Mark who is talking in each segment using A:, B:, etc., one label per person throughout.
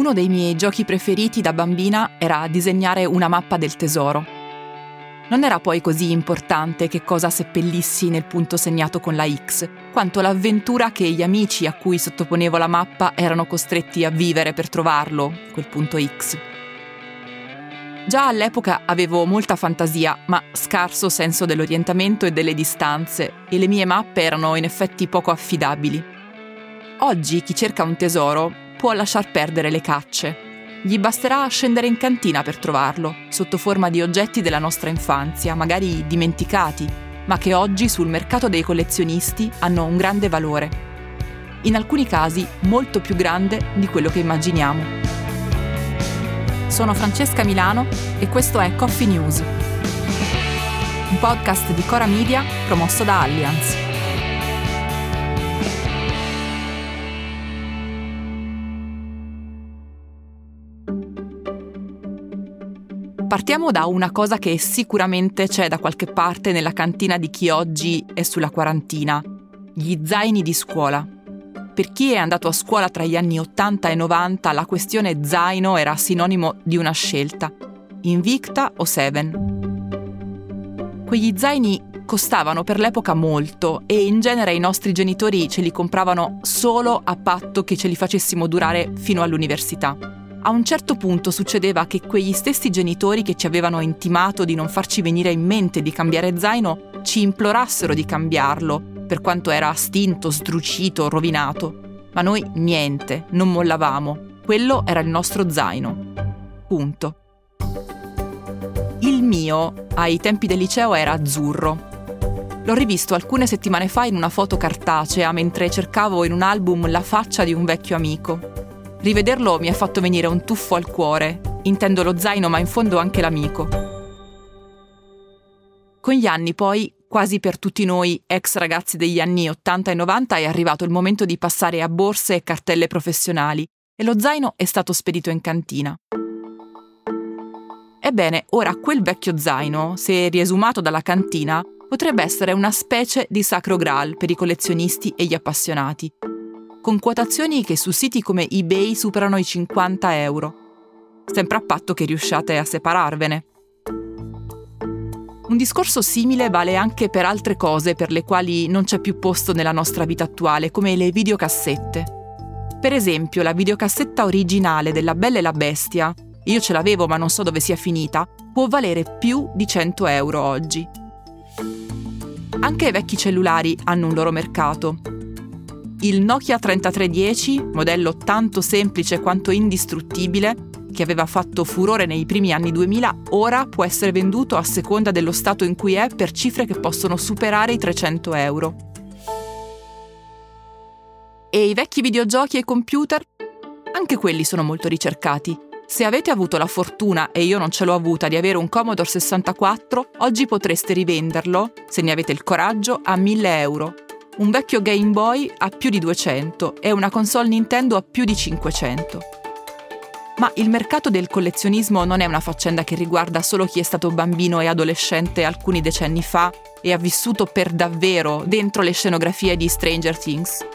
A: Uno dei miei giochi preferiti da bambina era disegnare una mappa del tesoro. Non era poi così importante che cosa seppellissi nel punto segnato con la X, quanto l'avventura che gli amici a cui sottoponevo la mappa erano costretti a vivere per trovarlo, quel punto X. Già all'epoca avevo molta fantasia, ma scarso senso dell'orientamento e delle distanze, e le mie mappe erano in effetti poco affidabili. Oggi chi cerca un tesoro può lasciar perdere le cacce. Gli basterà scendere in cantina per trovarlo, sotto forma di oggetti della nostra infanzia, magari dimenticati, ma che oggi sul mercato dei collezionisti hanno un grande valore. In alcuni casi molto più grande di quello che immaginiamo. Sono Francesca Milano e questo è Coffee News, un podcast di Cora Media promosso da Allianz. Partiamo da una cosa che sicuramente c'è da qualche parte nella cantina di chi oggi è sulla quarantina, gli zaini di scuola. Per chi è andato a scuola tra gli anni 80 e 90 la questione zaino era sinonimo di una scelta, Invicta o Seven. Quegli zaini costavano per l'epoca molto e in genere i nostri genitori ce li compravano solo a patto che ce li facessimo durare fino all'università. A un certo punto succedeva che quegli stessi genitori che ci avevano intimato di non farci venire in mente di cambiare zaino ci implorassero di cambiarlo, per quanto era stinto, sdrucito, rovinato. Ma noi niente, non mollavamo. Quello era il nostro zaino. Punto. Il mio, ai tempi del liceo, era azzurro. L'ho rivisto alcune settimane fa in una foto cartacea mentre cercavo in un album la faccia di un vecchio amico. Rivederlo mi ha fatto venire un tuffo al cuore. Intendo lo zaino, ma in fondo anche l'amico. Con gli anni poi, quasi per tutti noi ex ragazzi degli anni 80 e 90, è arrivato il momento di passare a borse e cartelle professionali e lo zaino è stato spedito in cantina. Ebbene, ora quel vecchio zaino, se riesumato dalla cantina, potrebbe essere una specie di sacro graal per i collezionisti e gli appassionati, con quotazioni che su siti come eBay superano i 50 euro, sempre a patto che riusciate a separarvene. Un discorso simile vale anche per altre cose per le quali non c'è più posto nella nostra vita attuale, come le videocassette. Per esempio, la videocassetta originale della Bella e la Bestia, io ce l'avevo ma non so dove sia finita, può valere più di 100 euro oggi. Anche i vecchi cellulari hanno un loro mercato il Nokia 3310, modello tanto semplice quanto indistruttibile, che aveva fatto furore nei primi anni 2000, ora può essere venduto a seconda dello stato in cui è per cifre che possono superare i 300 euro. E i vecchi videogiochi e computer? Anche quelli sono molto ricercati. Se avete avuto la fortuna, e io non ce l'ho avuta, di avere un Commodore 64, oggi potreste rivenderlo, se ne avete il coraggio, a 1000 euro un vecchio Game Boy a più di 200 e una console Nintendo a più di 500. Ma il mercato del collezionismo non è una faccenda che riguarda solo chi è stato bambino e adolescente alcuni decenni fa e ha vissuto per davvero dentro le scenografie di Stranger Things.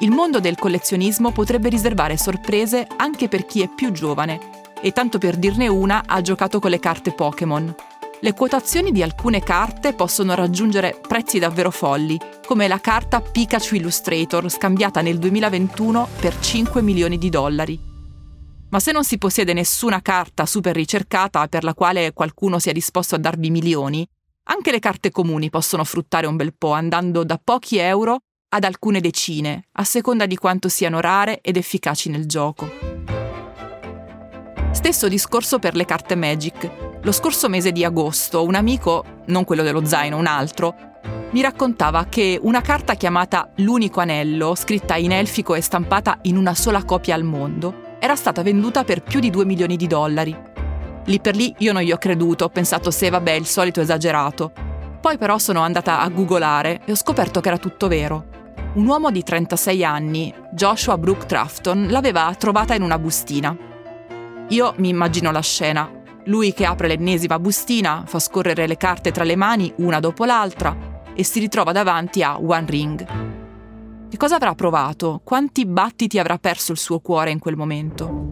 A: Il mondo del collezionismo potrebbe riservare sorprese anche per chi è più giovane e tanto per dirne una ha giocato con le carte Pokémon, le quotazioni di alcune carte possono raggiungere prezzi davvero folli, come la carta Pikachu Illustrator scambiata nel 2021 per 5 milioni di dollari. Ma se non si possiede nessuna carta super ricercata per la quale qualcuno sia disposto a darvi milioni, anche le carte comuni possono fruttare un bel po', andando da pochi euro ad alcune decine, a seconda di quanto siano rare ed efficaci nel gioco. Stesso discorso per le carte Magic, lo scorso mese di agosto un amico, non quello dello zaino, un altro, mi raccontava che una carta chiamata L'unico anello, scritta in elfico e stampata in una sola copia al mondo, era stata venduta per più di 2 milioni di dollari. Lì per lì io non gli ho creduto, ho pensato se vabbè il solito esagerato. Poi però sono andata a googolare e ho scoperto che era tutto vero. Un uomo di 36 anni, Joshua Brooke Trafton, l'aveva trovata in una bustina. Io mi immagino la scena, lui che apre l'ennesima bustina, fa scorrere le carte tra le mani una dopo l'altra e si ritrova davanti a One Ring. Che cosa avrà provato? Quanti battiti avrà perso il suo cuore in quel momento?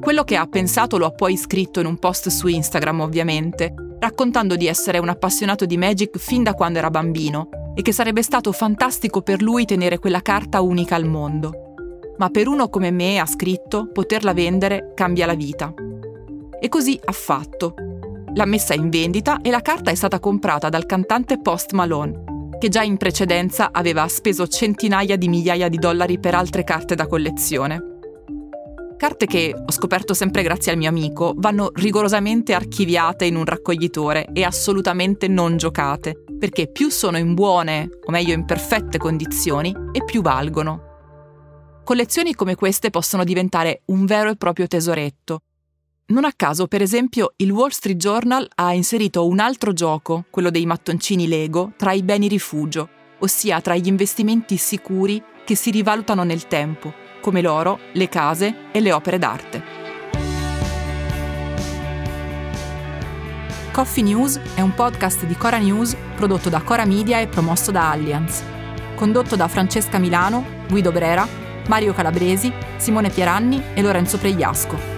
A: Quello che ha pensato lo ha poi scritto in un post su Instagram, ovviamente, raccontando di essere un appassionato di Magic fin da quando era bambino e che sarebbe stato fantastico per lui tenere quella carta unica al mondo. Ma per uno come me, ha scritto, poterla vendere cambia la vita. E così ha fatto. L'ha messa in vendita e la carta è stata comprata dal cantante Post Malone, che già in precedenza aveva speso centinaia di migliaia di dollari per altre carte da collezione. Carte che, ho scoperto sempre grazie al mio amico, vanno rigorosamente archiviate in un raccoglitore e assolutamente non giocate, perché più sono in buone, o meglio in perfette condizioni, e più valgono. Collezioni come queste possono diventare un vero e proprio tesoretto. Non a caso, per esempio, il Wall Street Journal ha inserito un altro gioco, quello dei mattoncini Lego, tra i beni rifugio, ossia tra gli investimenti sicuri che si rivalutano nel tempo come l'oro, le case e le opere d'arte. Coffee News è un podcast di Cora News prodotto da Cora Media e promosso da Allianz. Condotto da Francesca Milano, Guido Brera, Mario Calabresi, Simone Pieranni e Lorenzo Pregliasco.